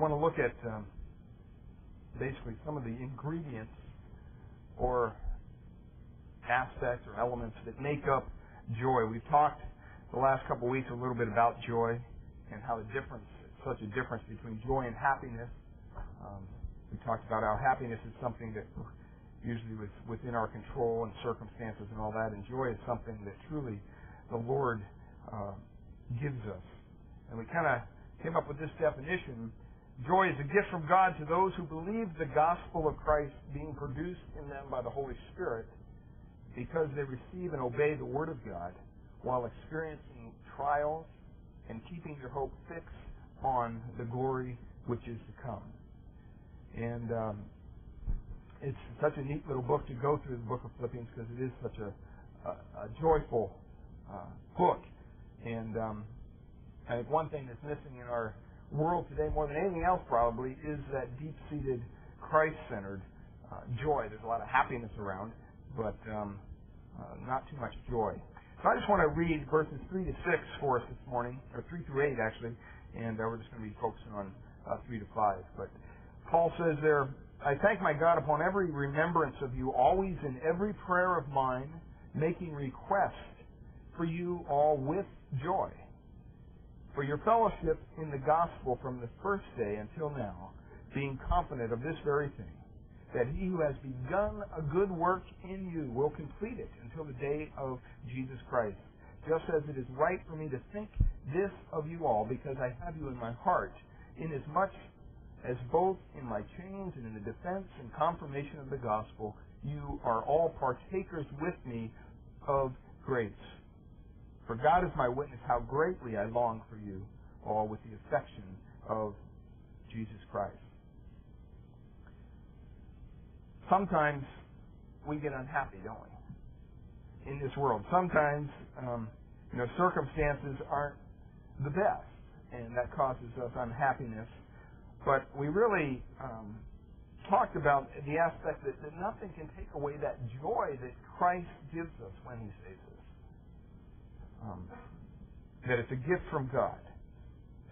want to look at um, basically some of the ingredients or aspects or elements that make up joy. We've talked the last couple of weeks a little bit about joy and how the difference, such a difference between joy and happiness. Um, we talked about how happiness is something that usually was within our control and circumstances and all that, and joy is something that truly the Lord uh, gives us. And we kind of came up with this definition. Joy is a gift from God to those who believe the gospel of Christ being produced in them by the Holy Spirit because they receive and obey the Word of God while experiencing trials and keeping their hope fixed on the glory which is to come. And um, it's such a neat little book to go through the book of Philippians because it is such a, a, a joyful uh, book. And um, I think one thing that's missing in our world today more than anything else probably is that deep-seated Christ-centered uh, joy. There's a lot of happiness around, but um, uh, not too much joy. So I just want to read verses 3 to 6 for us this morning, or 3 through 8 actually, and uh, we're just going to be focusing on uh, 3 to 5. But Paul says there, I thank my God upon every remembrance of you, always in every prayer of mine, making request for you all with joy. For your fellowship in the gospel from the first day until now, being confident of this very thing, that he who has begun a good work in you will complete it until the day of Jesus Christ. Just as it is right for me to think this of you all, because I have you in my heart, inasmuch as both in my chains and in the defense and confirmation of the gospel, you are all partakers with me of grace. For God is my witness how greatly I long for you all with the affection of Jesus Christ. Sometimes we get unhappy, don't we? In this world. Sometimes, um, you know, circumstances aren't the best, and that causes us unhappiness but we really um, talked about the aspect that, that nothing can take away that joy that Christ gives us when He saves us. Um, that it's a gift from God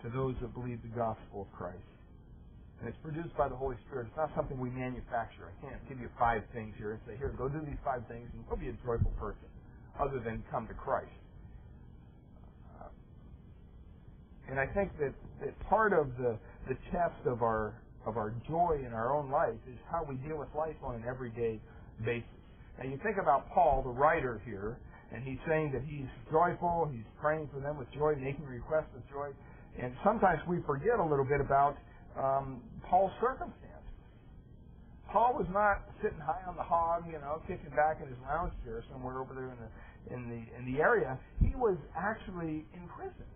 to those that believe the gospel of Christ. And it's produced by the Holy Spirit. It's not something we manufacture. I can't give you five things here and say, here, go do these five things and you'll be a joyful person, other than come to Christ. Uh, and I think that, that part of the the test of our of our joy in our own life is how we deal with life on an everyday basis. Now you think about Paul, the writer here, and he's saying that he's joyful, he's praying for them with joy, making requests with joy, and sometimes we forget a little bit about um, Paul's circumstances. Paul was not sitting high on the hog, you know, kicking back in his lounge chair somewhere over there in the in the in the area. He was actually in prison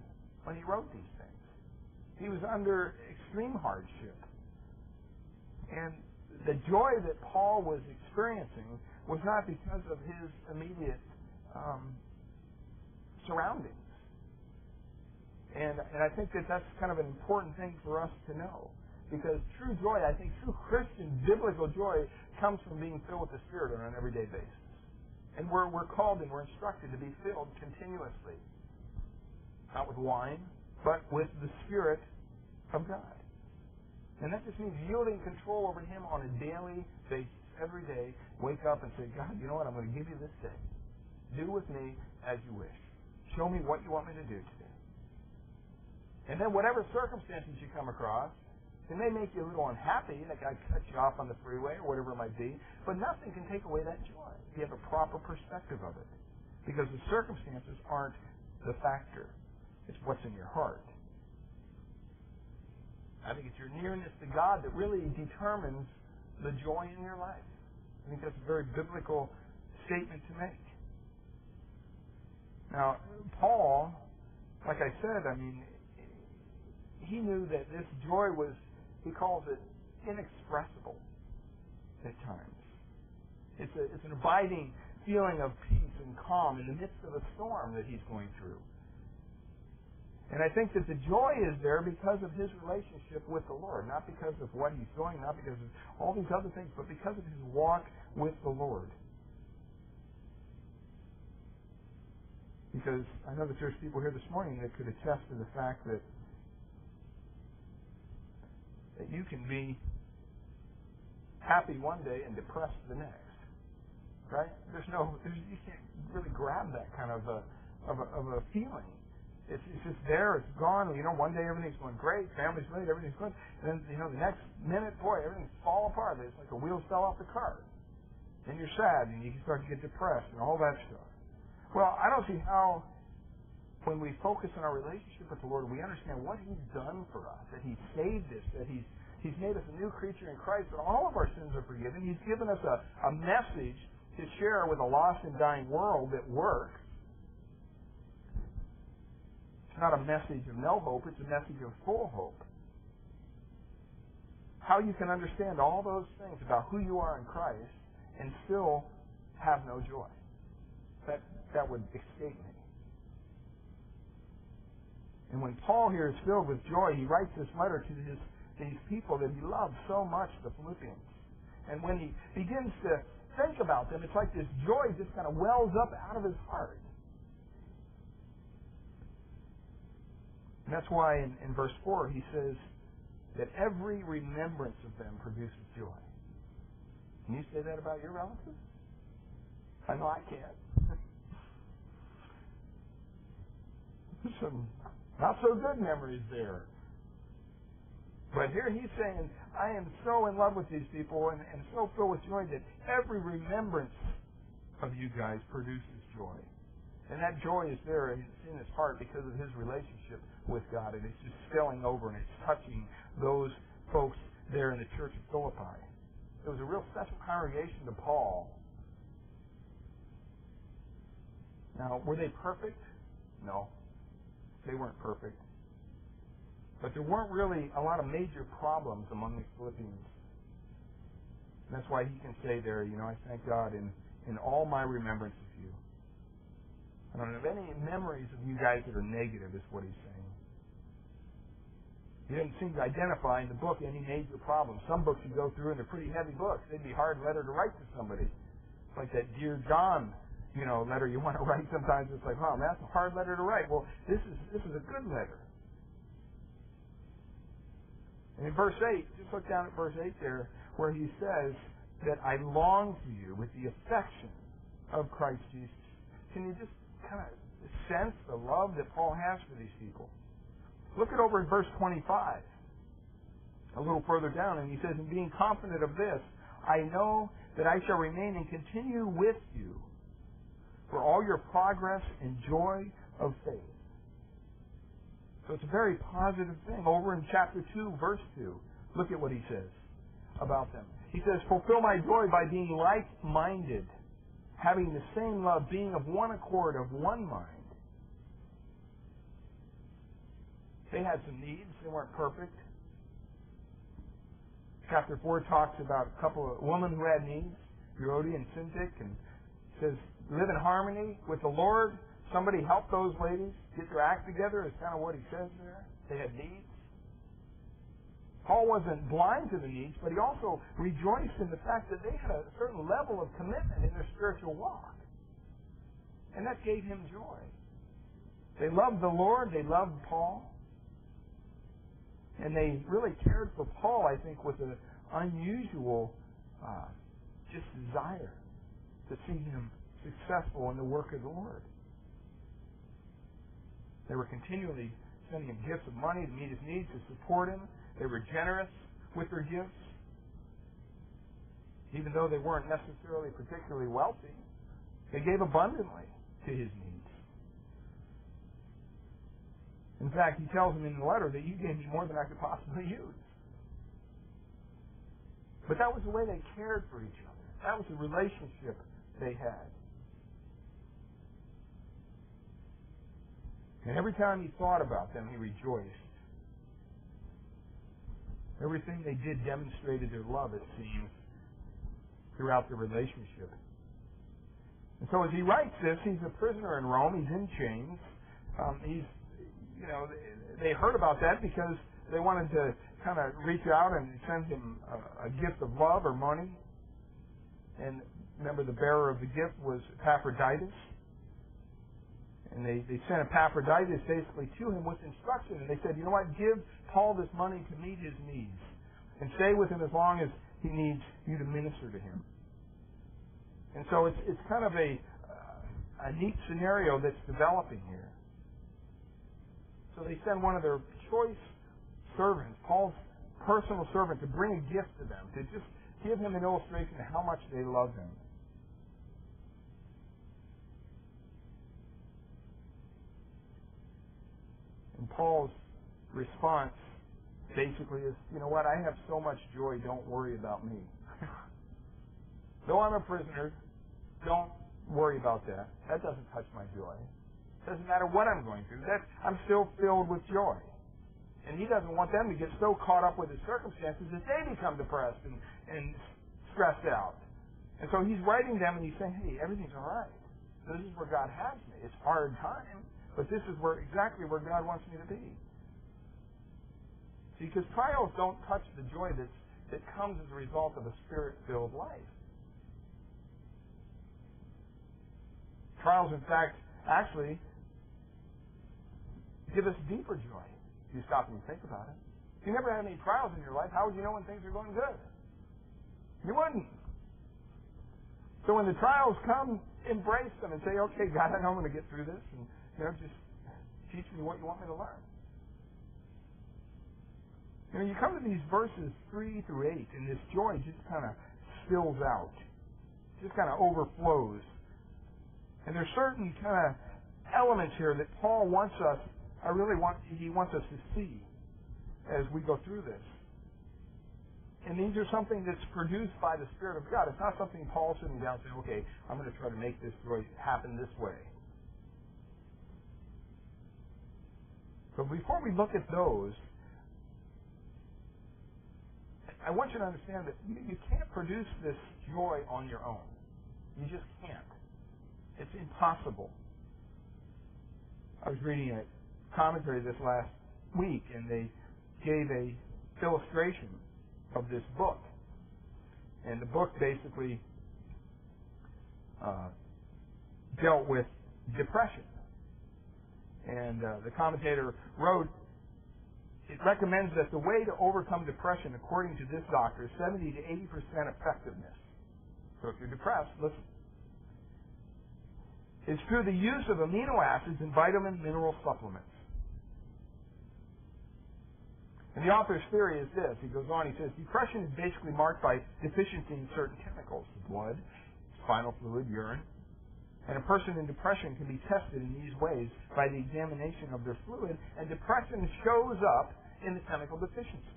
when he wrote these things. He was under extreme hardship. And the joy that Paul was experiencing was not because of his immediate um, surroundings. And, and I think that that's kind of an important thing for us to know. Because true joy, I think true Christian biblical joy comes from being filled with the Spirit on an everyday basis. And we're, we're called and we're instructed to be filled continuously. Not with wine, but with the Spirit of God. And that just means yielding control over Him on a daily basis. Every day, wake up and say, God, you know what? I'm going to give you this day. Do with me as you wish. Show me what you want me to do today. And then whatever circumstances you come across, it may make you a little unhappy, that guy cuts you off on the freeway or whatever it might be, but nothing can take away that joy if you have a proper perspective of it. Because the circumstances aren't the factor. It's what's in your heart. I think it's your nearness to God that really determines the joy in your life. I think that's a very biblical statement to make. Now, Paul, like I said, I mean, he knew that this joy was, he calls it inexpressible at times. It's, a, it's an abiding feeling of peace and calm in the midst of a storm that he's going through. And I think that the joy is there because of his relationship with the Lord, not because of what he's doing, not because of all these other things, but because of his walk with the Lord. Because I know that there's people here this morning that could attest to the fact that that you can be happy one day and depressed the next. Right? There's no, there's, you can't really grab that kind of a, of a, of a feeling. It's, it's just there, it's gone. You know, one day everything's going great, family's great, everything's good. And then, you know, the next minute, boy, everything's fall apart. It's like the wheels fell off the car. And you're sad and you start to get depressed and all that stuff. Well, I don't see how when we focus on our relationship with the Lord, we understand what He's done for us, that He saved us, that He's He's made us a new creature in Christ, that all of our sins are forgiven. He's given us a, a message to share with a lost and dying world that works. It's not a message of no hope, it's a message of full hope. How you can understand all those things about who you are in Christ and still have no joy. That that would escape me. And when Paul here is filled with joy, he writes this letter to his, these people that he loves so much, the Philippians. And when he begins to think about them, it's like this joy just kind of wells up out of his heart. And that's why in, in verse 4 he says that every remembrance of them produces joy. Can you say that about your relatives? I know I can't. Some not so good memories there. But here he's saying, I am so in love with these people and, and so filled with joy that every remembrance of you guys produces joy. And that joy is there in his heart because of his relationship with God. And it's just spilling over and it's touching those folks there in the church of Philippi. It was a real special congregation to Paul. Now, were they perfect? No. They weren't perfect. But there weren't really a lot of major problems among the Philippians. And that's why he can say there, you know, I thank God in, in all my remembrance of you. I don't have any memories of you guys that are negative, is what he's saying. He didn't seem to identify in the book any major problems. Some books you go through and they're pretty heavy books. They'd be hard letter to write to somebody. It's Like that Dear John you know, a letter you want to write, sometimes it's like, oh, that's a hard letter to write. Well, this is this is a good letter. And in verse 8, just look down at verse 8 there, where he says that I long for you with the affection of Christ Jesus. Can you just kind of sense the love that Paul has for these people? Look at over in verse 25, a little further down, and he says, "In being confident of this, I know that I shall remain and continue with you for all your progress and joy of faith. So it's a very positive thing. Over in chapter 2, verse 2, look at what he says about them. He says, Fulfill my joy by being like minded, having the same love, being of one accord, of one mind. They had some needs, they weren't perfect. Chapter 4 talks about a couple of women who had needs, Euodia and Syntyche, and says live in harmony with the Lord. Somebody help those ladies get their act together is kind of what he says there. They had needs. Paul wasn't blind to the needs, but he also rejoiced in the fact that they had a certain level of commitment in their spiritual walk. And that gave him joy. They loved the Lord, they loved Paul. And they really cared for Paul, I think, with an unusual uh, just desire to see him successful in the work of the Lord. They were continually sending him gifts of money to meet his needs, to support him. They were generous with their gifts. Even though they weren't necessarily particularly wealthy, they gave abundantly to his needs. In fact, he tells them in the letter that you gave me more than I could possibly use. But that was the way they cared for each other. That was the relationship they had. And every time he thought about them, he rejoiced. Everything they did demonstrated their love, it seems, throughout the relationship. And so as he writes this, he's a prisoner in Rome. He's in chains. Um, he's, you know, they heard about that because they wanted to kind of reach out and send him a, a gift of love or money. And remember, the bearer of the gift was Epaphroditus. And they, they sent Epaphroditus basically to him with instruction. And they said, you know what, give Paul this money to meet his needs. and stay with him as long as he needs you to minister to him. And so it's it's kind of a uh, a neat scenario that's developing here. So they send one of their choice servants, Paul's personal servant, to bring a gift to them, to just give him an illustration of how much they love him. And Paul's response basically is, you know what, I have so much joy, don't worry about me. Though I'm a prisoner, don't worry about that. That doesn't touch my joy. It doesn't matter what I'm going through. That I'm still filled with joy. And he doesn't want them to get so caught up with his circumstances that they become depressed and, and stressed out. And so he's writing them and he's saying, hey, everything's all right. This is where God has me. It's hard time, but this is where exactly where God wants me to be. See, because trials don't touch the joy that's, that comes as a result of a spirit-filled life. Trials, in fact, actually give us deeper joy. If you stop and think about it. If you never had any trials in your life, how would you know when things are going good? You wouldn't. So when the trials come, embrace them and say, okay, God, I know I'm going to get through this, and know, just teach me what you want me to learn. You know, you come to these verses three through eight, and this joy just kind of spills out, just kind of overflows. And there's certain kind of elements here that Paul wants us, I really want, he wants us to see as we go through this. And these are something that's produced by the Spirit of God. It's not something Paul's sitting down saying, okay, I'm going to try to make this joy happen this way. But before we look at those, I want you to understand that you can't produce this joy on your own. You just can't. It's impossible. I was reading a commentary this last week, and they gave a illustration of this book. And the book basically uh, dealt with depression. And uh, the commentator wrote, it recommends that the way to overcome depression, according to this doctor, is 70 to 80 percent effectiveness. So if you're depressed, listen. It's through the use of amino acids and vitamin mineral supplements. And the author's theory is this. He goes on, he says, depression is basically marked by deficiency in certain chemicals, blood, spinal fluid, urine. And a person in depression can be tested in these ways by the examination of their fluid, and depression shows up in the chemical deficiency.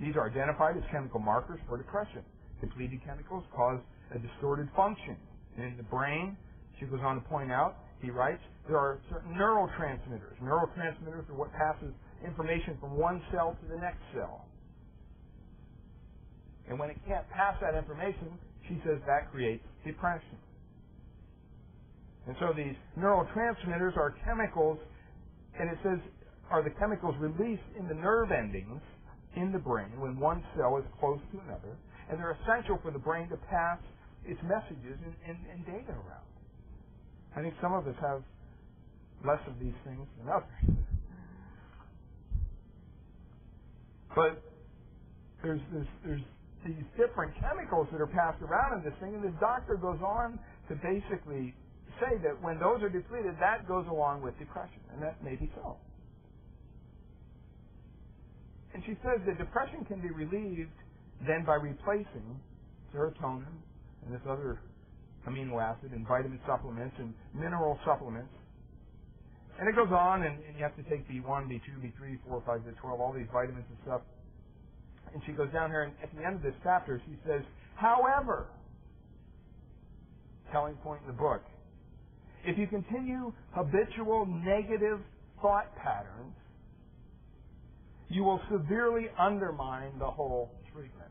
These are identified as chemical markers for depression. Depleted chemicals cause a distorted function in the brain. She goes on to point out, he writes, there are certain neurotransmitters. Neurotransmitters are what passes information from one cell to the next cell. And when it can't pass that information, she says that creates depression. And so these neurotransmitters are chemicals, and it says are the chemicals released in the nerve endings in the brain when one cell is close to another, and they're essential for the brain to pass its messages and, and, and data around. I think some of us have less of these things than others. But there's, there's, there's these different chemicals that are passed around in this thing, and the doctor goes on to basically say that when those are depleted, that goes along with depression, and that may be so. And she says that depression can be relieved then by replacing serotonin and this other amino acid and vitamin supplements and mineral supplements. And it goes on, and, and you have to take B1, B2, B3, 4, 5, B12, all these vitamins and stuff. And she goes down here, and at the end of this chapter, she says, however, telling point in the book, if you continue habitual negative thought patterns, you will severely undermine the whole treatment.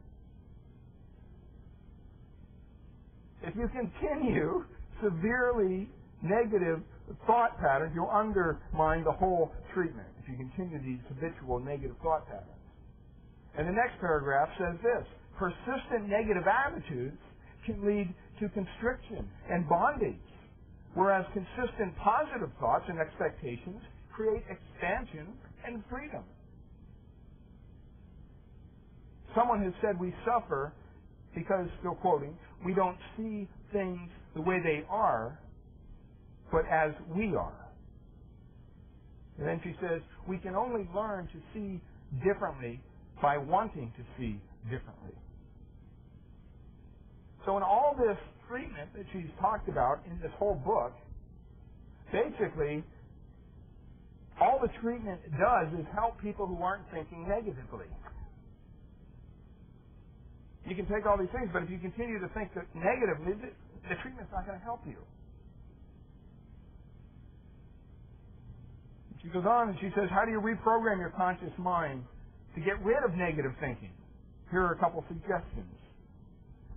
If you continue severely negative thought patterns, you'll undermine the whole treatment if you continue these habitual negative thought patterns. And the next paragraph says this persistent negative attitudes can lead to constriction and bondage, whereas consistent positive thoughts and expectations create expansion and freedom. Someone has said we suffer because, still quoting, we don't see things the way they are, but as we are. And then she says, we can only learn to see differently by wanting to see differently. So in all this treatment that she's talked about in this whole book, basically, all the treatment does is help people who aren't thinking negatively. You can take all these things, but if you continue to think that negatively, the, the treatment's not going to help you. She goes on and she says, how do you reprogram your conscious mind to get rid of negative thinking? Here are a couple suggestions.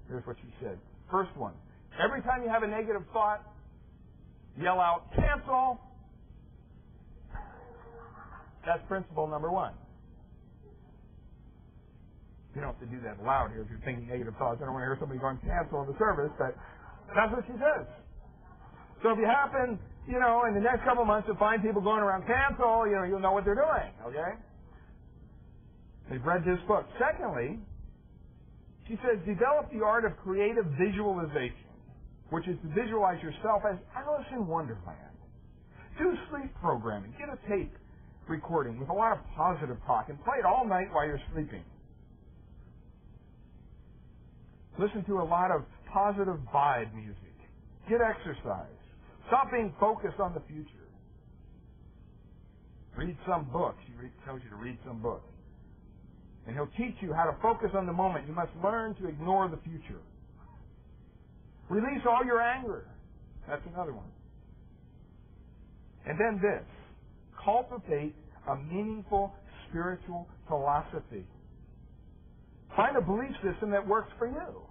Here's what she said. First one. Every time you have a negative thought, yell out, cancel. That's principle number one. You don't have to do that loud here if you're thinking negative thoughts. I don't want to hear somebody going cancel the service, but that's what she says. So if you happen, you know, in the next couple months to find people going around cancel, you know, you'll know what they're doing, okay? They've read this book. Secondly, she says, develop the art of creative visualization, which is to visualize yourself as Alice in Wonderland. Do sleep programming. Get a tape recording with a lot of positive talk and play it all night while you're sleeping. Listen to a lot of positive vibe music. Get exercise. Stop being focused on the future. Read some book. She tells you to read some book. And he'll teach you how to focus on the moment. You must learn to ignore the future. Release all your anger. That's another one. And then this. Cultivate a meaningful spiritual philosophy. Find a belief system that works for you.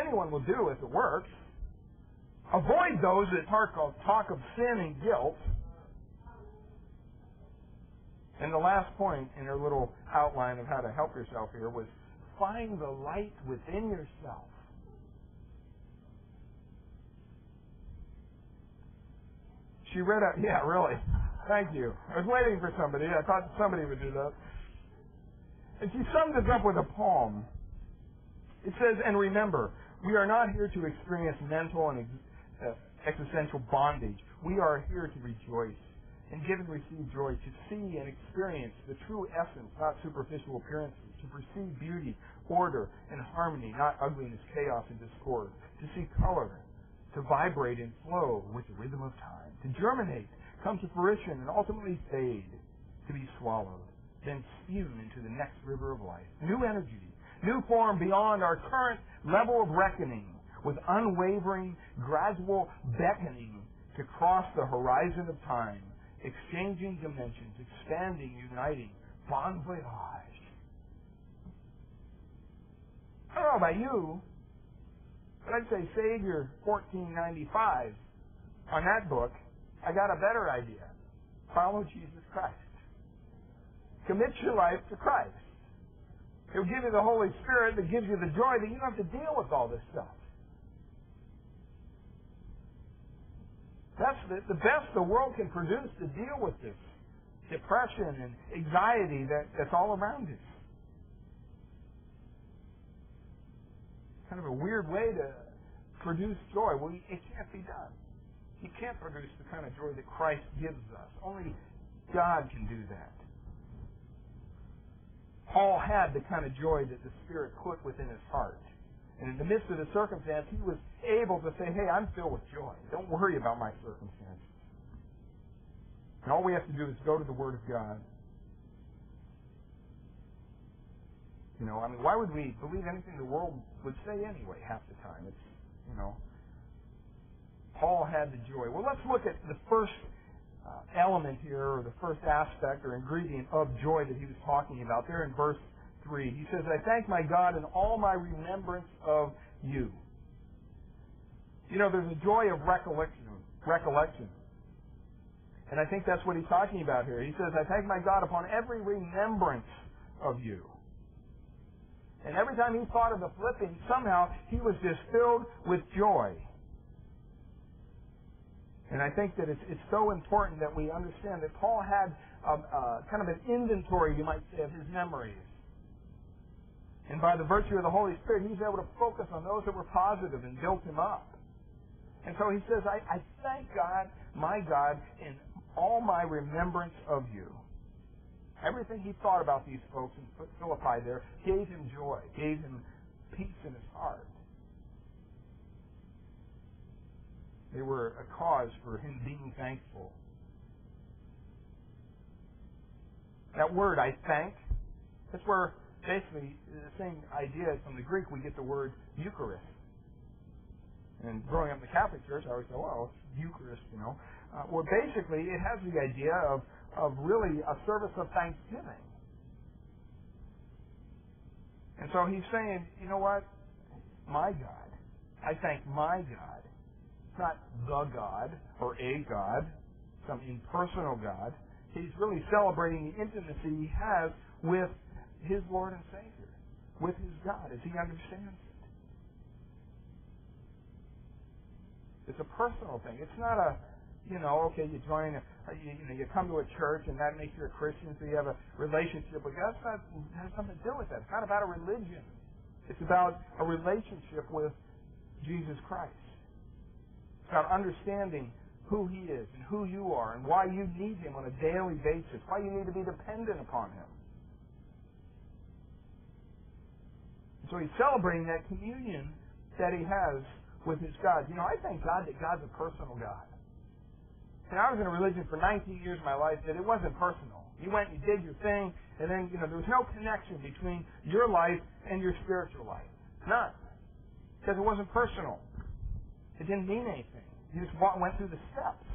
Anyone will do if it works. Avoid those that talk of, talk of sin and guilt. And the last point in her little outline of how to help yourself here was find the light within yourself. She read out, yeah, really. Thank you. I was waiting for somebody. I thought somebody would do that. And she summed this up with a poem. It says, and remember, we are not here to experience mental and uh, existential bondage. We are here to rejoice and give and receive joy, to see and experience the true essence, not superficial appearances, to perceive beauty, order, and harmony, not ugliness, chaos, and discord, to see color, to vibrate and flow with the rhythm of time, to germinate, come to fruition, and ultimately fade, to be swallowed, then spewed into the next river of life. New energy, new form beyond our current level of reckoning, with unwavering, gradual beckoning to cross the horizon of time exchanging dimensions, expanding, uniting, bon voyage. I don't know about you, but I'd say Savior 1495 on that book, I got a better idea. Follow Jesus Christ. Commit your life to Christ. He'll give you the Holy Spirit that gives you the joy that you don't have to deal with all this stuff. That's the, the best the world can produce to deal with this depression and anxiety that, that's all around us. Kind of a weird way to produce joy. Well, it can't be done. You can't produce the kind of joy that Christ gives us. Only God can do that. Paul had the kind of joy that the Spirit put within his heart. And in the midst of the circumstance, he was able to say, hey, I'm filled with joy. Don't worry about my circumstances. And all we have to do is go to the Word of God. You know, I mean, why would we believe anything the world would say anyway half the time? It's, you know, Paul had the joy. Well, let's look at the first uh, element here, or the first aspect or ingredient of joy that he was talking about there in verse 3. He says, I thank my God in all my remembrance of you. You know, there's a joy of recollection. Recollection. And I think that's what he's talking about here. He says, I thank my God upon every remembrance of you. And every time he thought of the Philippians, somehow he was just filled with joy. And I think that it's, it's so important that we understand that Paul had a, a, kind of an inventory, you might say, of his memories. And by the virtue of the Holy Spirit, he's able to focus on those that were positive and built him up. And so he says, I, I thank God, my God, in all my remembrance of you. Everything he thought about these folks in Philippi there gave him joy, gave him peace in his heart. They were a cause for him being thankful. That word, I thank, that's where basically the same idea from the Greek we get the word Eucharist. And growing up in the Catholic Church, I always thought, well, it's Eucharist, you know. Uh, well, basically, it has the idea of, of really a service of thanksgiving. And so he's saying, you know what? My God. I thank my God. It's not the God or a God, some impersonal God. He's really celebrating the intimacy he has with his Lord and Savior, with his God as he understands it. It's a personal thing. It's not a, you know, okay, you join, a, you, you know, you come to a church and that makes you a Christian, so you have a relationship with God. That's not has nothing to do with that. It's not about a religion. It's about a relationship with Jesus Christ. It's about understanding who He is and who you are and why you need Him on a daily basis, why you need to be dependent upon Him. So he's celebrating that communion that he has with his God. You know, I thank God that God's a personal God. And I was in a religion for 19 years of my life that it wasn't personal. You went and you did your thing, and then, you know, there was no connection between your life and your spiritual life. None. Because it wasn't personal. It didn't mean anything. You just went through the steps.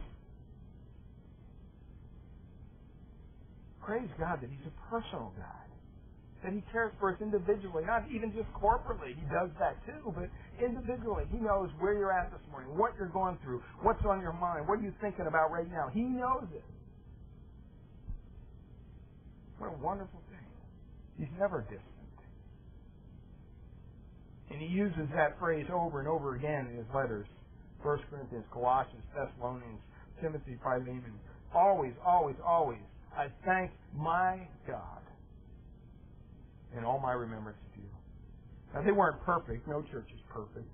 Praise God that He's a personal God that he cares for us individually, not even just corporately. He does that too, but individually. He knows where you're at this morning, what you're going through, what's on your mind, what are you thinking about right now. He knows it. What a wonderful thing. He's never distant. And he uses that phrase over and over again in his letters. 1 Corinthians, Colossians, Thessalonians, Timothy, Philemon. Always, always, always. I thank my God in all my remembrance of you. Now, they weren't perfect. No church is perfect.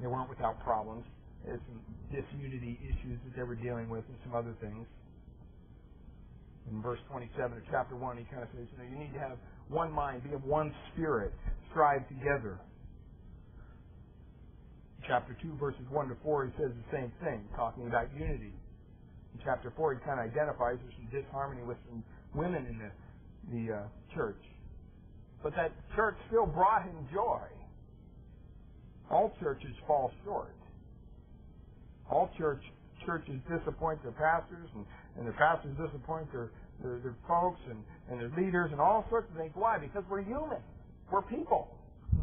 They weren't without problems. There's some disunity issues that they were dealing with and some other things. In verse 27 of chapter 1, he kind of says, you know, you need to have one mind, be of one spirit, strive together. Chapter 2, verses 1 to 4, he says the same thing, talking about unity. In chapter 4, he kind of identifies there's some disharmony with some women in the the uh, church. But that church still brought him joy. All churches fall short. All church churches disappoint their pastors, and, and their pastors disappoint their, their, their folks and, and their leaders and all sorts of things. Why? Because we're human. We're people.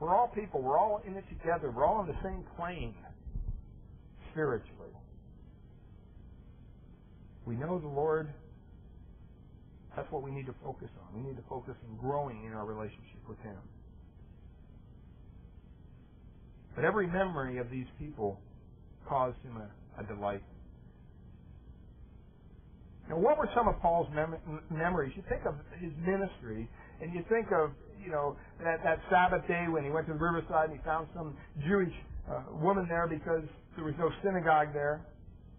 We're all people. We're all in it together. We're all on the same plane spiritually. We know the Lord that's what we need to focus on. We need to focus on growing in our relationship with Him. But every memory of these people caused him a, a delight. Now, what were some of Paul's mem- memories? You think of his ministry, and you think of you know that that Sabbath day when he went to the riverside and he found some Jewish uh, woman there because there was no synagogue there,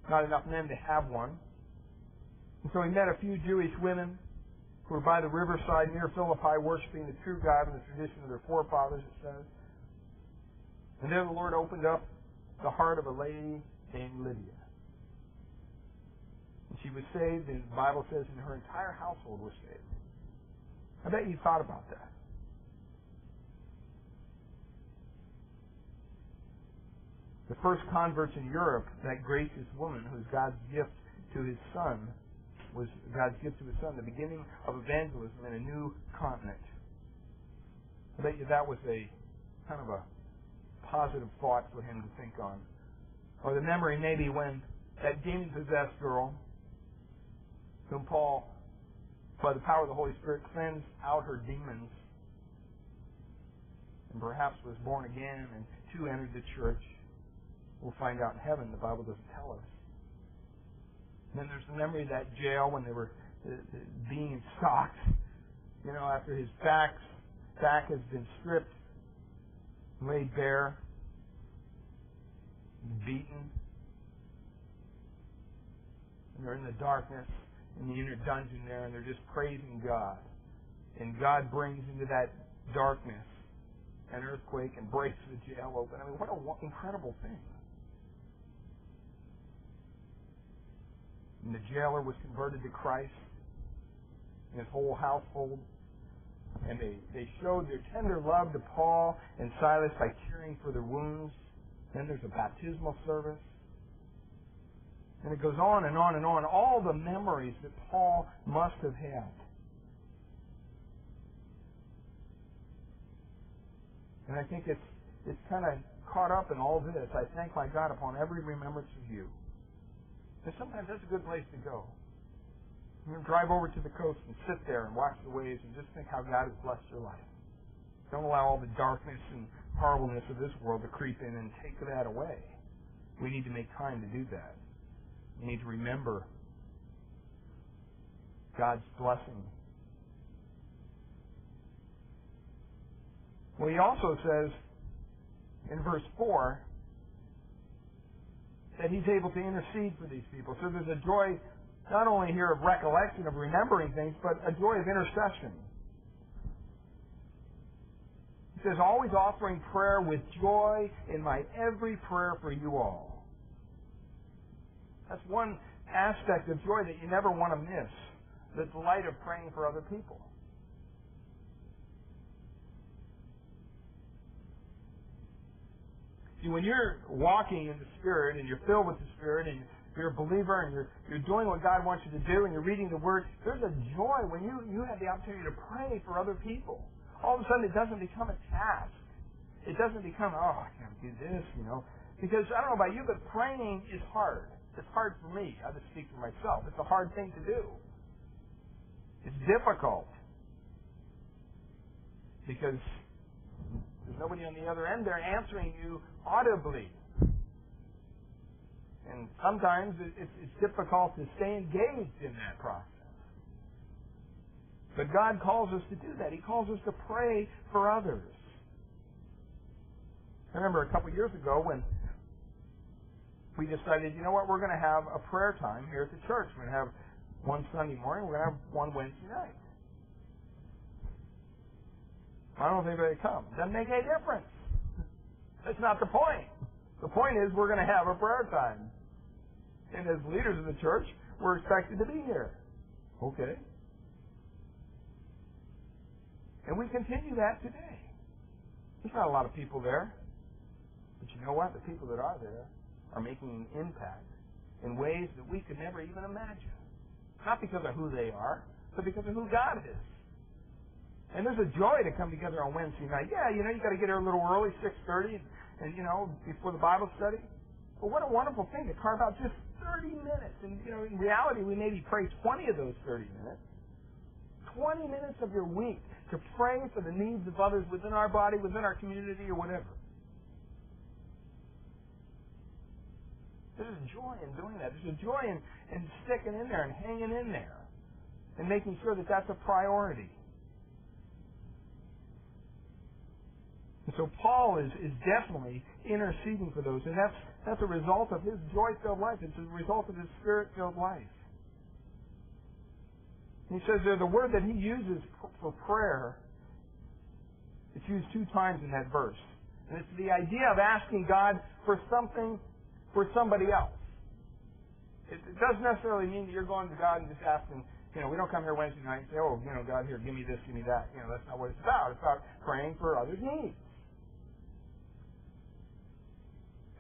not enough men to have one. And so he met a few Jewish women who were by the riverside near Philippi worshiping the true God in the tradition of their forefathers, it says. And then the Lord opened up the heart of a lady named Lydia. And she was saved, and the Bible says, and her entire household was saved. I bet you thought about that. The first converts in Europe, that gracious woman who's God's gift to his son, was God's gift to his son, the beginning of evangelism in a new continent. I bet you that was a kind of a positive thought for him to think on. Or the memory maybe when that demon possessed girl, whom Paul, by the power of the Holy Spirit, cleansed out her demons and perhaps was born again and too entered the church. We'll find out in heaven. The Bible doesn't tell us. And then there's the memory of that jail when they were uh, uh, being in stocks. you know, after his back, back has been stripped, laid bare, beaten, and they're in the darkness in the inner dungeon there, and they're just praising God. And God brings into that darkness an earthquake and breaks the jail open. I mean, what an incredible thing. And the jailer was converted to Christ, and his whole household. And they, they showed their tender love to Paul and Silas by caring for their wounds. Then there's a baptismal service. And it goes on and on and on. All the memories that Paul must have had. And I think it's it's kind of caught up in all this. I thank my God upon every remembrance of you. And sometimes that's a good place to go. You can drive over to the coast and sit there and watch the waves and just think how God has blessed your life. Don't allow all the darkness and horribleness of this world to creep in and take that away. We need to make time to do that. We need to remember God's blessing. Well, he also says in verse 4 that he's able to intercede for these people. So there's a joy not only here of recollection, of remembering things, but a joy of intercession. He says, always offering prayer with joy in my every prayer for you all. That's one aspect of joy that you never want to miss. The delight of praying for other people. See, when you're walking in the Spirit and you're filled with the Spirit and you're a believer and you're, you're doing what God wants you to do and you're reading the Word, there's a joy when you, you have the opportunity to pray for other people. All of a sudden it doesn't become a task. It doesn't become, oh, I can't do this, you know. Because I don't know about you, but praying is hard. It's hard for me. I just speak for myself. It's a hard thing to do. It's difficult. Because there's nobody on the other end there answering you audibly. And sometimes it's, difficult to stay engaged in that process. But God calls us to do that. He calls us to pray for others. I remember a couple years ago when we decided, you know what, we're going to have a prayer time here at the church. We're going to have one Sunday morning, we're going to have one Wednesday night. I don't if anybody come. Doesn't make any difference. That's not the point. The point is we're going to have a prayer time. And as leaders of the church, we're expected to be here. Okay. And we continue that today. There's not a lot of people there. But you know what? The people that are there are making an impact in ways that we could never even imagine. Not because of who they are, but because of who God is. And there's a joy to come together on Wednesday night. Yeah, you know, you got to get here a little early, 6.30, and, you know, before the Bible study. But what a wonderful thing to carve out just 30 minutes. And, you know, in reality, we maybe pray 20 of those 30 minutes. 20 minutes of your week to pray for the needs of others within our body, within our community, or whatever. There's a joy in doing that. There's a joy in, in sticking in there and hanging in there and making sure that that's a priority. And so Paul is, is definitely interceding for those, and that's that's a result of his joy-filled life. It's a result of his spirit-filled life. And he says there the word that he uses for prayer, it's used two times in that verse. And it's the idea of asking God for something for somebody else. It, it doesn't necessarily mean that you're going to God and just asking, you know, we don't come here Wednesday night and say, oh, you know, God, here, give me this, give me that. You know, that's not what it's about. It's about praying for others' needs.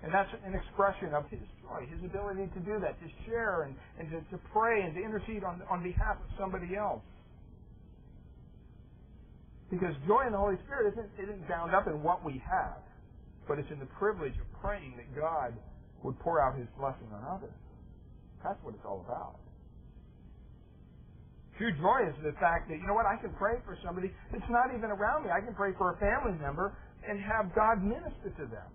And that's an expression of his joy, his ability to do that, to share and, and to, to pray and to intercede on, on behalf of somebody else. Because joy in the Holy Spirit isn't, isn't bound up in what we have, but it's in the privilege of praying that God would pour out His blessing on others. That's what it's all about. True joy is the fact that, you know what, I can pray for somebody that's not even around me. I can pray for a family member and have God minister to them.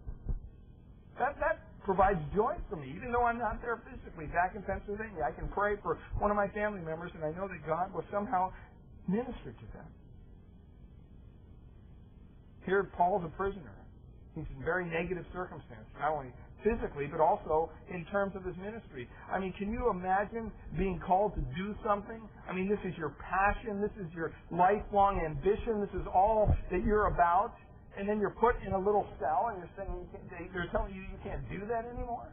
That, that provides joy for me. Even though I'm not there physically back in Pennsylvania, I can pray for one of my family members and I know that God will somehow minister to them. Here, Paul's a prisoner. He's in very negative circumstances, not only physically, but also in terms of his ministry. I mean, can you imagine being called to do something? I mean, this is your passion. This is your lifelong ambition. This is all that you're about. And then you're put in a little cell and you're saying you can't, they're telling you you can't do that anymore.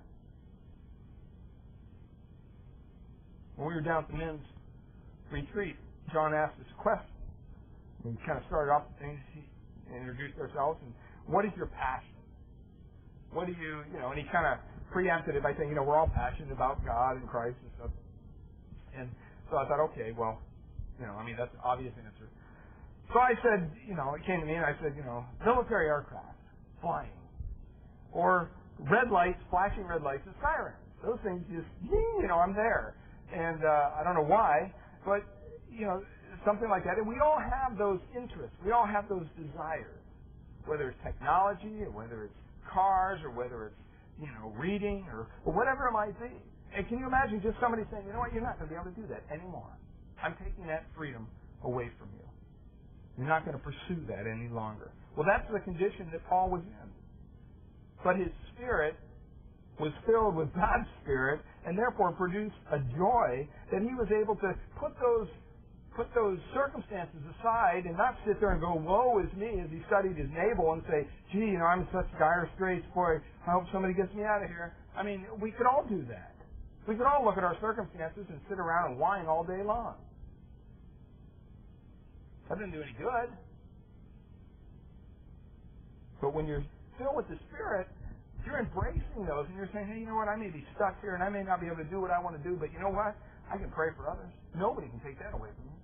When we were down at the men's retreat, John asked us a question. We kind of started off things, introduced ourselves, and what is your passion? What do you, you know, and he kind of preempted it by saying, you know, we're all passionate about God and Christ and stuff. And so I thought, okay, well, you know, I mean, that's an obvious answer. So I said, you know, it came to me and I said, you know, military aircraft, flying. Or red lights, flashing red lights and sirens. Those things just, you know, I'm there. And uh, I don't know why, but, you know, something like that. And we all have those interests. We all have those desires whether it's technology or whether it's cars or whether it's, you know, reading or, or whatever it might be. And can you imagine just somebody saying, you know what, you're not going to be able to do that anymore. I'm taking that freedom away from you. You're not going to pursue that any longer. Well, that's the condition that Paul was in. But his spirit was filled with God's spirit and therefore produced a joy that he was able to put those put those circumstances aside and not sit there and go, woe is me, as he studied his navel and say, gee, you know, I'm in such dire straits, boy, I hope somebody gets me out of here. I mean, we could all do that. We could all look at our circumstances and sit around and whine all day long. That doesn't do any good. But when you're filled with the Spirit, you're embracing those and you're saying, hey, you know what, I may be stuck here and I may not be able to do what I want to do, but you know what? I can pray for others. Nobody can take that away from me.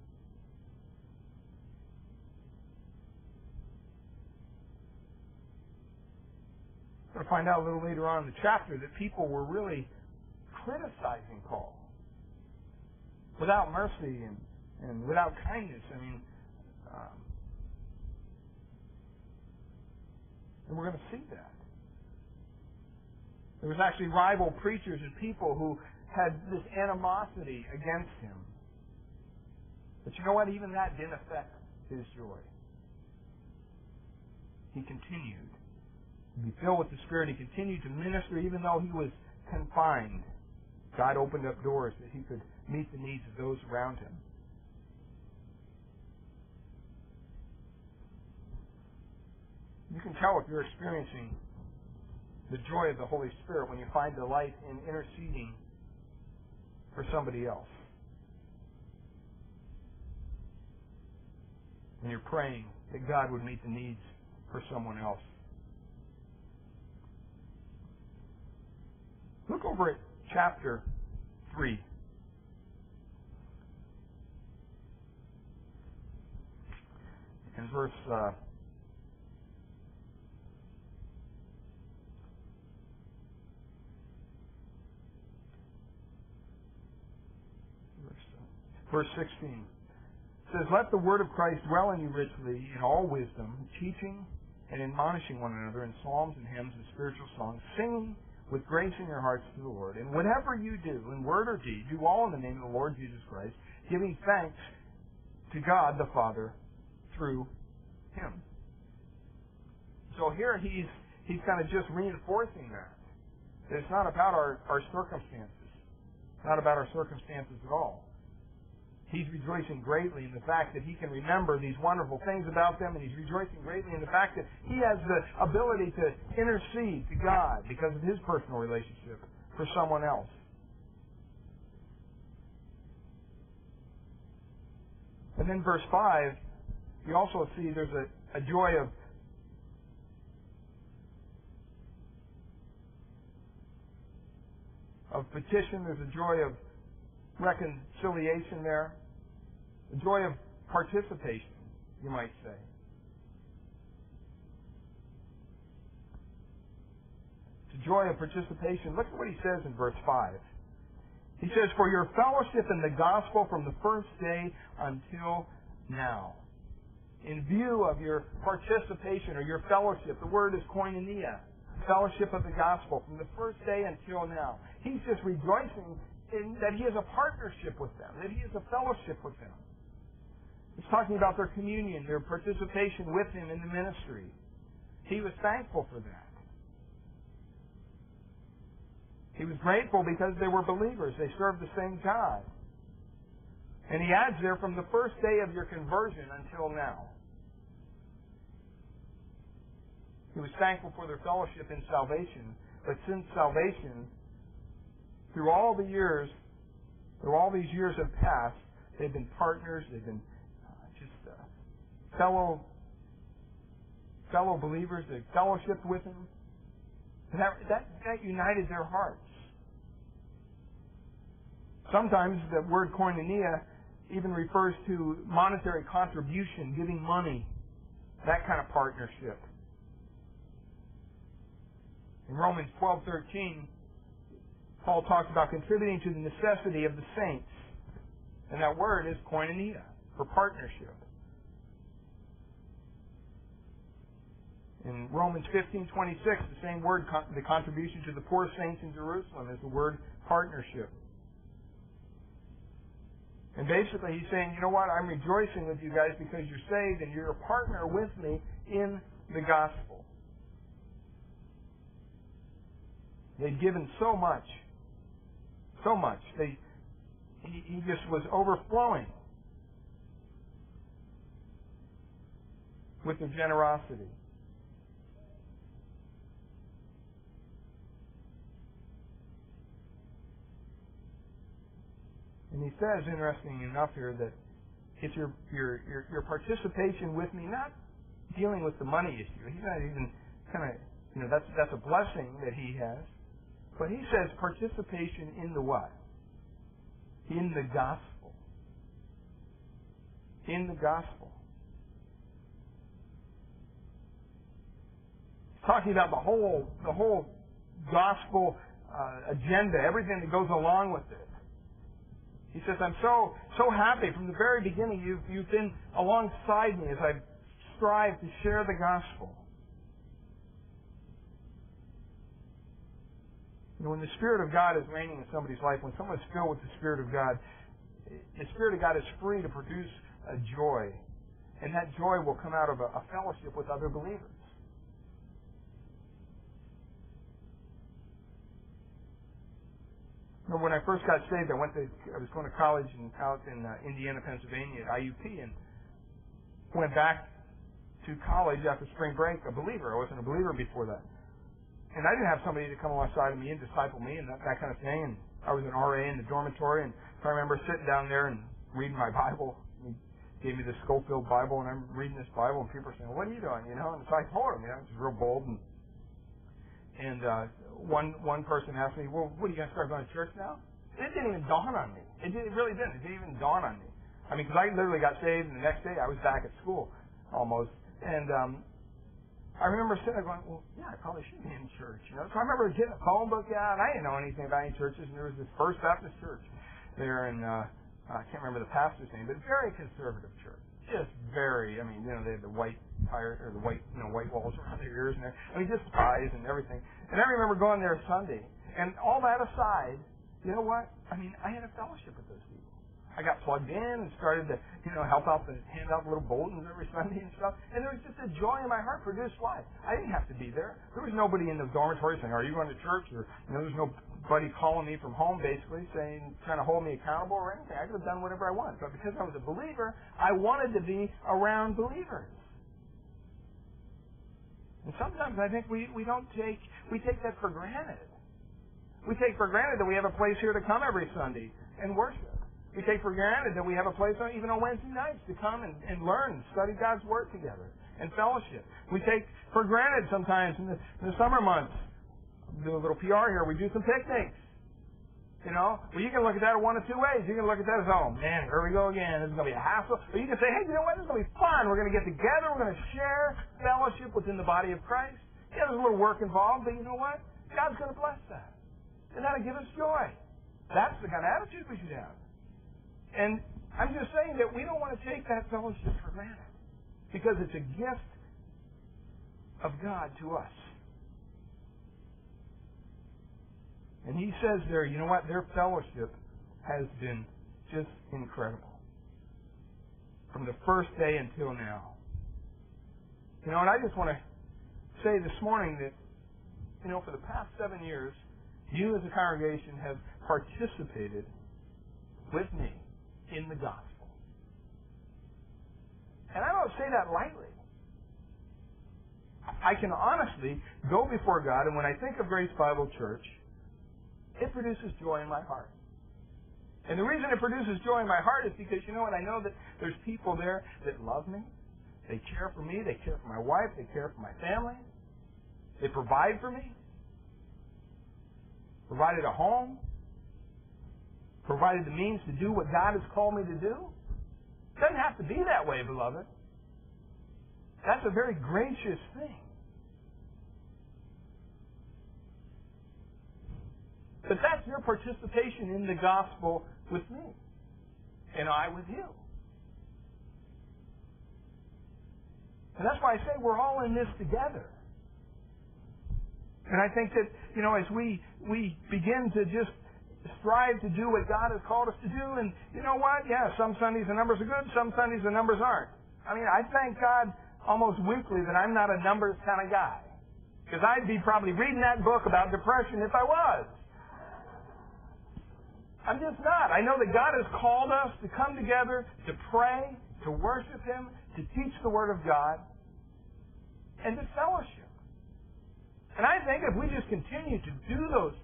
We're going to find out a little later on in the chapter that people were really criticizing Paul without mercy and, and without kindness. I mean, um, and we're going to see that. There was actually rival preachers and people who had this animosity against him. But you know what? Even that didn't affect his joy. He continued be filled with the Spirit. He continued to minister even though he was confined. God opened up doors that he could meet the needs of those around him. You can tell if you're experiencing the joy of the Holy Spirit when you find delight in interceding for somebody else. When you're praying that God would meet the needs for someone else. Look over at chapter 3. In verse uh, verse 16 says, Let the word of Christ dwell in you richly in all wisdom, teaching and admonishing one another in psalms and hymns and spiritual songs, singing with grace in your hearts to the Lord. And whatever you do, in word or deed, do all in the name of the Lord Jesus Christ, giving thanks to God the Father through Him. So here he's he's kind of just reinforcing that. It's not about our, our circumstances. It's not about our circumstances at all. He's rejoicing greatly in the fact that he can remember these wonderful things about them, and he's rejoicing greatly in the fact that he has the ability to intercede to God because of his personal relationship for someone else. And then verse 5, you also see there's a, a joy of of petition, there's a joy of reconciliation there. The joy of participation, you might say. The joy of participation. Look at what he says in verse 5. He says, For your fellowship in the gospel from the first day until now. In view of your participation or your fellowship, the word is koinonia, fellowship of the gospel from the first day until now. He's just rejoicing in that he has a partnership with them, that he has a fellowship with them. He's talking about their communion, their participation with him in the ministry. He was thankful for that. He was grateful because they were believers. They served the same God. And he adds there from the first day of your conversion until now. He was thankful for their fellowship in salvation. But since salvation, through all the years, through all these years have passed, they've been partners, they've been fellow fellow believers, they fellowshiped with him. That, that, that united their hearts. Sometimes the word koinonia even refers to monetary contribution, giving money, that kind of partnership. In Romans 12:13, Paul talks about contributing to the necessity of the saints, and that word is koinonia for partnership. In Romans 15:26, the same word, the contribution to the poor saints in Jerusalem, is the word partnership. And basically, he's saying, you know what? I'm rejoicing with you guys because you're saved and you're a partner with me in the gospel. They'd given so much. So much. They, he, he just was overflowing with their generosity. And he says, interesting enough here, that it's your, your, your, your participation with me, not dealing with the money issue. He's not even kind of, you know, that's, that's a blessing that he has. But he says participation in the what? In the gospel. In the gospel. Talking about the whole, the whole gospel uh, agenda, everything that goes along with it. He says, I'm so, so happy from the very beginning you've, you've been alongside me as I strive to share the gospel. You know, when the Spirit of God is reigning in somebody's life, when someone's filled with the Spirit of God, the Spirit of God is free to produce a joy. And that joy will come out of a, a fellowship with other believers. When I first got saved, I went to I was going to college in, out in uh, Indiana, Pennsylvania at IUP, and went back to college after spring break a believer. I wasn't a believer before that, and I didn't have somebody to come alongside of me and disciple me and that, that kind of thing. And I was an RA in the dormitory, and I remember sitting down there and reading my Bible. He gave me the Scofield Bible, and I'm reading this Bible, and people are saying, "What are you doing?" You know, and so I told him, you know, was real bold and and uh, one one person asked me, "Well, what are you to start going to church now?" It didn't even dawn on me. It, did, it really didn't. It didn't even dawn on me. I mean, because I literally got saved, and the next day I was back at school almost. And um, I remember sitting there going, "Well, yeah, I probably should be in church." You know, so I remember getting a phone book out, and I didn't know anything about any churches. And there was this First Baptist Church there, and uh, I can't remember the pastor's name, but very conservative just very. I mean, you know, they had the white tire or the white, you know, white walls around their ears and there. I mean, just ties and everything. And I remember going there Sunday, and all that aside, you know what? I mean, I had a fellowship with those people. I got plugged in and started to, you know, help out the hand out little bulletins every Sunday and stuff. And there was just a joy in my heart produced why? I didn't have to be there. There was nobody in the dormitory saying, "Are you going to church?" Or you know, there's nobody calling me from home, basically saying, trying to hold me accountable or anything. I could have done whatever I wanted. But because I was a believer, I wanted to be around believers. And sometimes I think we, we don't take we take that for granted. We take for granted that we have a place here to come every Sunday and worship. We take for granted that we have a place on, even on Wednesday nights to come and, and learn, study God's Word together, and fellowship. We take for granted sometimes in the, in the summer months, do a little PR here, we do some picnics. You know, well, you can look at that one of two ways. You can look at that as, oh man, here we go again. This is going to be a hassle. Or you can say, hey, you know what? This is going to be fun. We're going to get together. We're going to share fellowship within the body of Christ. Yeah, there's a little work involved, but you know what? God's going to bless that. And that'll give us joy. That's the kind of attitude we should have. And I'm just saying that we don't want to take that fellowship for granted because it's a gift of God to us. And he says there, you know what? Their fellowship has been just incredible. From the first day until now. You know, and I just want to say this morning that, you know, for the past seven years, you as a congregation have participated with me in the gospel. And I don't say that lightly. I can honestly go before God, and when I think of Grace Bible Church, it produces joy in my heart. And the reason it produces joy in my heart is because, you know what, I know that there's people there that love me. They care for me. They care for my wife. They care for my family. They provide for me. Provided a home. Provided the means to do what God has called me to do. It doesn't have to be that way, beloved. That's a very gracious thing. But that's your participation in the gospel with me. And I with you. And that's why I say we're all in this together. And I think that, you know, as we, we begin to just strive to do what God has called us to do, and you know what? Yeah, some Sundays the numbers are good, some Sundays the numbers aren't. I mean, I thank God almost weekly that I'm not a numbers kind of guy. Because I'd be probably reading that book about depression if I was. I'm just not. I know that God has called us to come together, to pray, to worship Him, to teach the Word of God, and to fellowship. And I think if we just continue to do those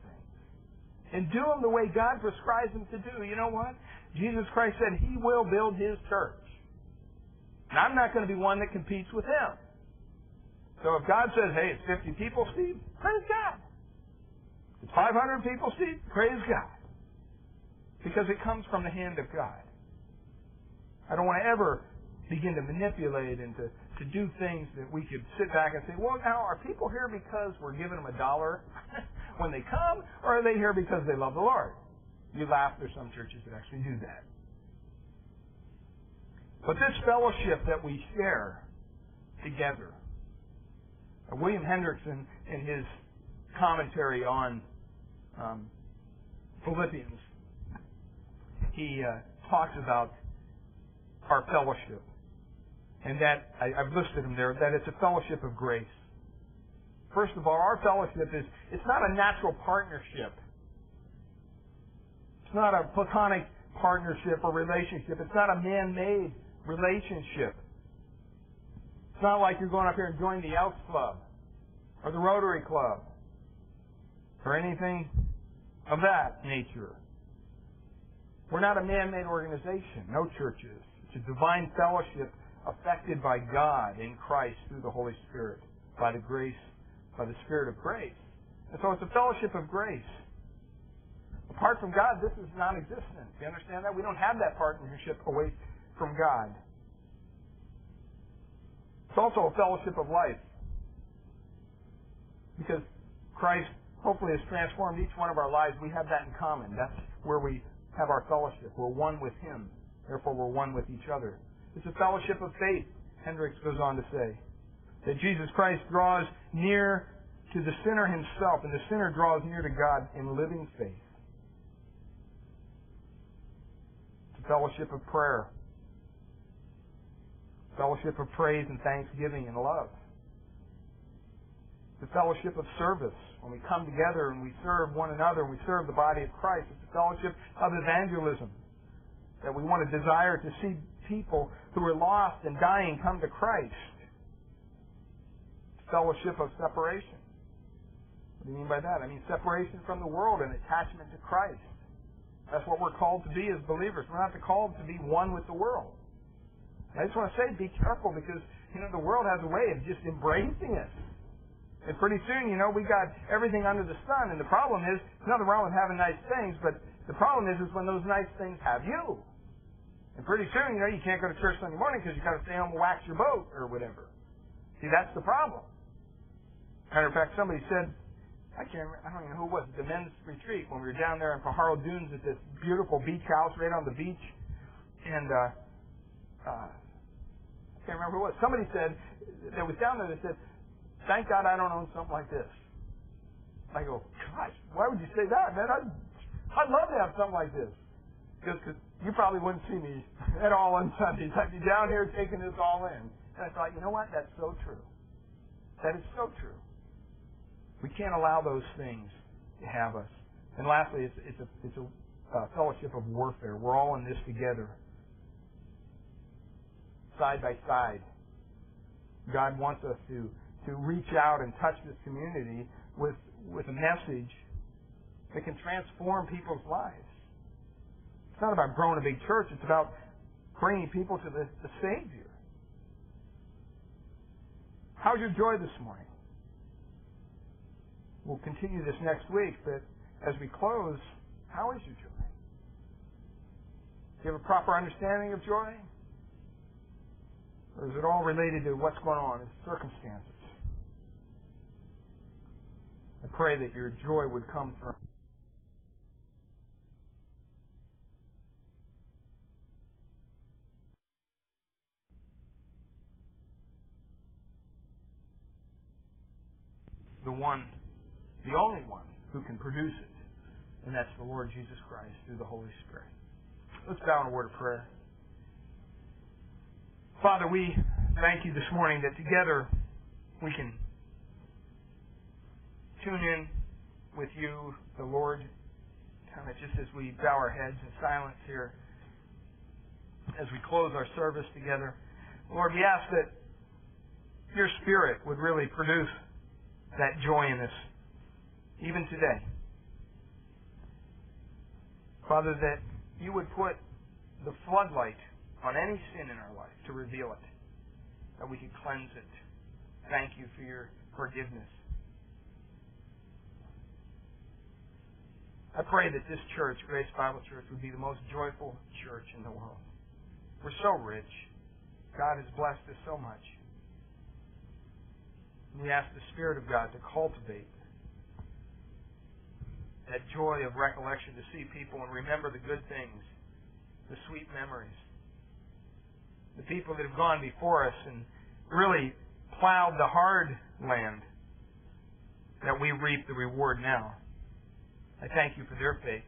and do them the way God prescribes them to do, you know what? Jesus Christ said He will build His church. And I'm not going to be one that competes with Him. So if God says, hey, it's 50 people, Steve, praise God. It's 500 people, Steve, praise God. Because it comes from the hand of God. I don't want to ever begin to manipulate and to, to do things that we could sit back and say, well, now, are people here because we're giving them a dollar when they come, or are they here because they love the Lord? You laugh, there's some churches that actually do that. But this fellowship that we share together, William Hendriksen, in his commentary on um, Philippians, he uh, talks about our fellowship. And that, I, I've listed them there, that it's a fellowship of grace. First of all, our fellowship is, it's not a natural partnership. It's not a platonic partnership or relationship. It's not a man-made relationship. It's not like you're going up here and joining the Elks Club or the Rotary Club or anything of that nature. We're not a man-made organization. No churches. It's a divine fellowship affected by God in Christ through the Holy Spirit, by the grace, by the Spirit of grace. And so it's a fellowship of grace. Apart from God, this is non-existent. You understand that? We don't have that partnership away from God. It's also a fellowship of life. Because Christ hopefully has transformed each one of our lives. We have that in common. That's where we have our fellowship. We're one with Him. Therefore, we're one with each other. It's a fellowship of faith, Hendricks goes on to say. That Jesus Christ draws near to the sinner himself, and the sinner draws near to God in living faith. It's a fellowship of prayer. Fellowship of praise and thanksgiving and love. The fellowship of service when we come together and we serve one another and we serve the body of Christ. It's a fellowship of evangelism. That we want to desire to see people who are lost and dying come to Christ. Fellowship of separation. What do you mean by that? I mean separation from the world and attachment to Christ. That's what we're called to be as believers. We're not called to be one with the world. I just want to say, be careful because, you know, the world has a way of just embracing us and pretty soon, you know, we got everything under the sun. And the problem is, there's nothing wrong with having nice things, but the problem is, is when those nice things have you. And pretty soon, you know, you can't go to church Sunday morning because you got to stay home and wax your boat or whatever. See, that's the problem. Matter of fact, somebody said, I can't remember, I don't even know who it was, the men's retreat when we were down there in Pajaro Dunes at this beautiful beach house right on the beach. And, uh, uh, I can't remember who it was. Somebody said, that was down there that said, Thank God I don't own something like this. I go, gosh, why would you say that, man? I'd, I'd love to have something like this. Just Because you probably wouldn't see me at all on Sundays. I'd be down here taking this all in. And I thought, you know what? That's so true. That is so true. We can't allow those things to have us. And lastly, it's, it's a, it's a uh, fellowship of warfare. We're all in this together, side by side. God wants us to to reach out and touch this community with with a message that can transform people's lives. It's not about growing a big church. It's about bringing people to the, the Savior. How's your joy this morning? We'll continue this next week, but as we close, how is your joy? Do you have a proper understanding of joy? Or is it all related to what's going on in circumstances? I pray that your joy would come from the one, the only one who can produce it, and that's the Lord Jesus Christ through the Holy Spirit. Let's bow in a word of prayer. Father, we thank you this morning that together we can tune in with you, the Lord, kind of just as we bow our heads in silence here, as we close our service together. Lord, we ask that your Spirit would really produce that joy in us, even today. Father, that you would put the floodlight on any sin in our life to reveal it, that we could cleanse it. Thank you for your forgiveness. I pray that this church, Grace Bible Church, would be the most joyful church in the world. We're so rich. God has blessed us so much. We ask the Spirit of God to cultivate that joy of recollection to see people and remember the good things, the sweet memories. The people that have gone before us and really plowed the hard land that we reap the reward now. I thank you for their faith.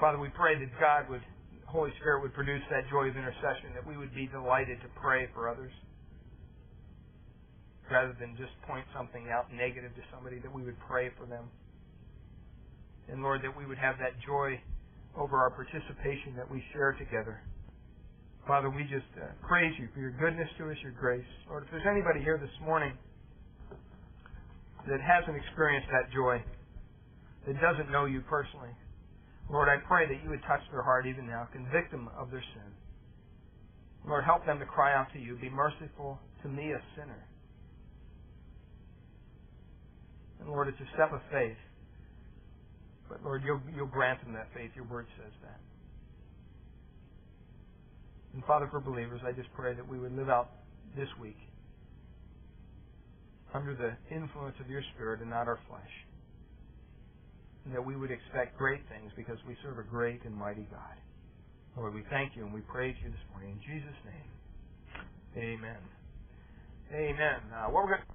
Father, we pray that God would, Holy Spirit would produce that joy of intercession, that we would be delighted to pray for others. Rather than just point something out negative to somebody, that we would pray for them. And Lord, that we would have that joy over our participation that we share together. Father, we just uh, praise you for your goodness to us, your grace. Lord, if there's anybody here this morning that hasn't experienced that joy, that doesn't know you personally, Lord, I pray that you would touch their heart even now, convict them of their sin. Lord, help them to cry out to you, be merciful to me, a sinner. And Lord, it's a step of faith. But Lord, you'll, you'll grant them that faith. Your word says that. And Father, for believers, I just pray that we would live out this week under the influence of your Spirit and not our flesh. And that we would expect great things because we serve a great and mighty God. Lord, we thank you and we praise you this morning. In Jesus' name, amen. Amen. Uh, what we're going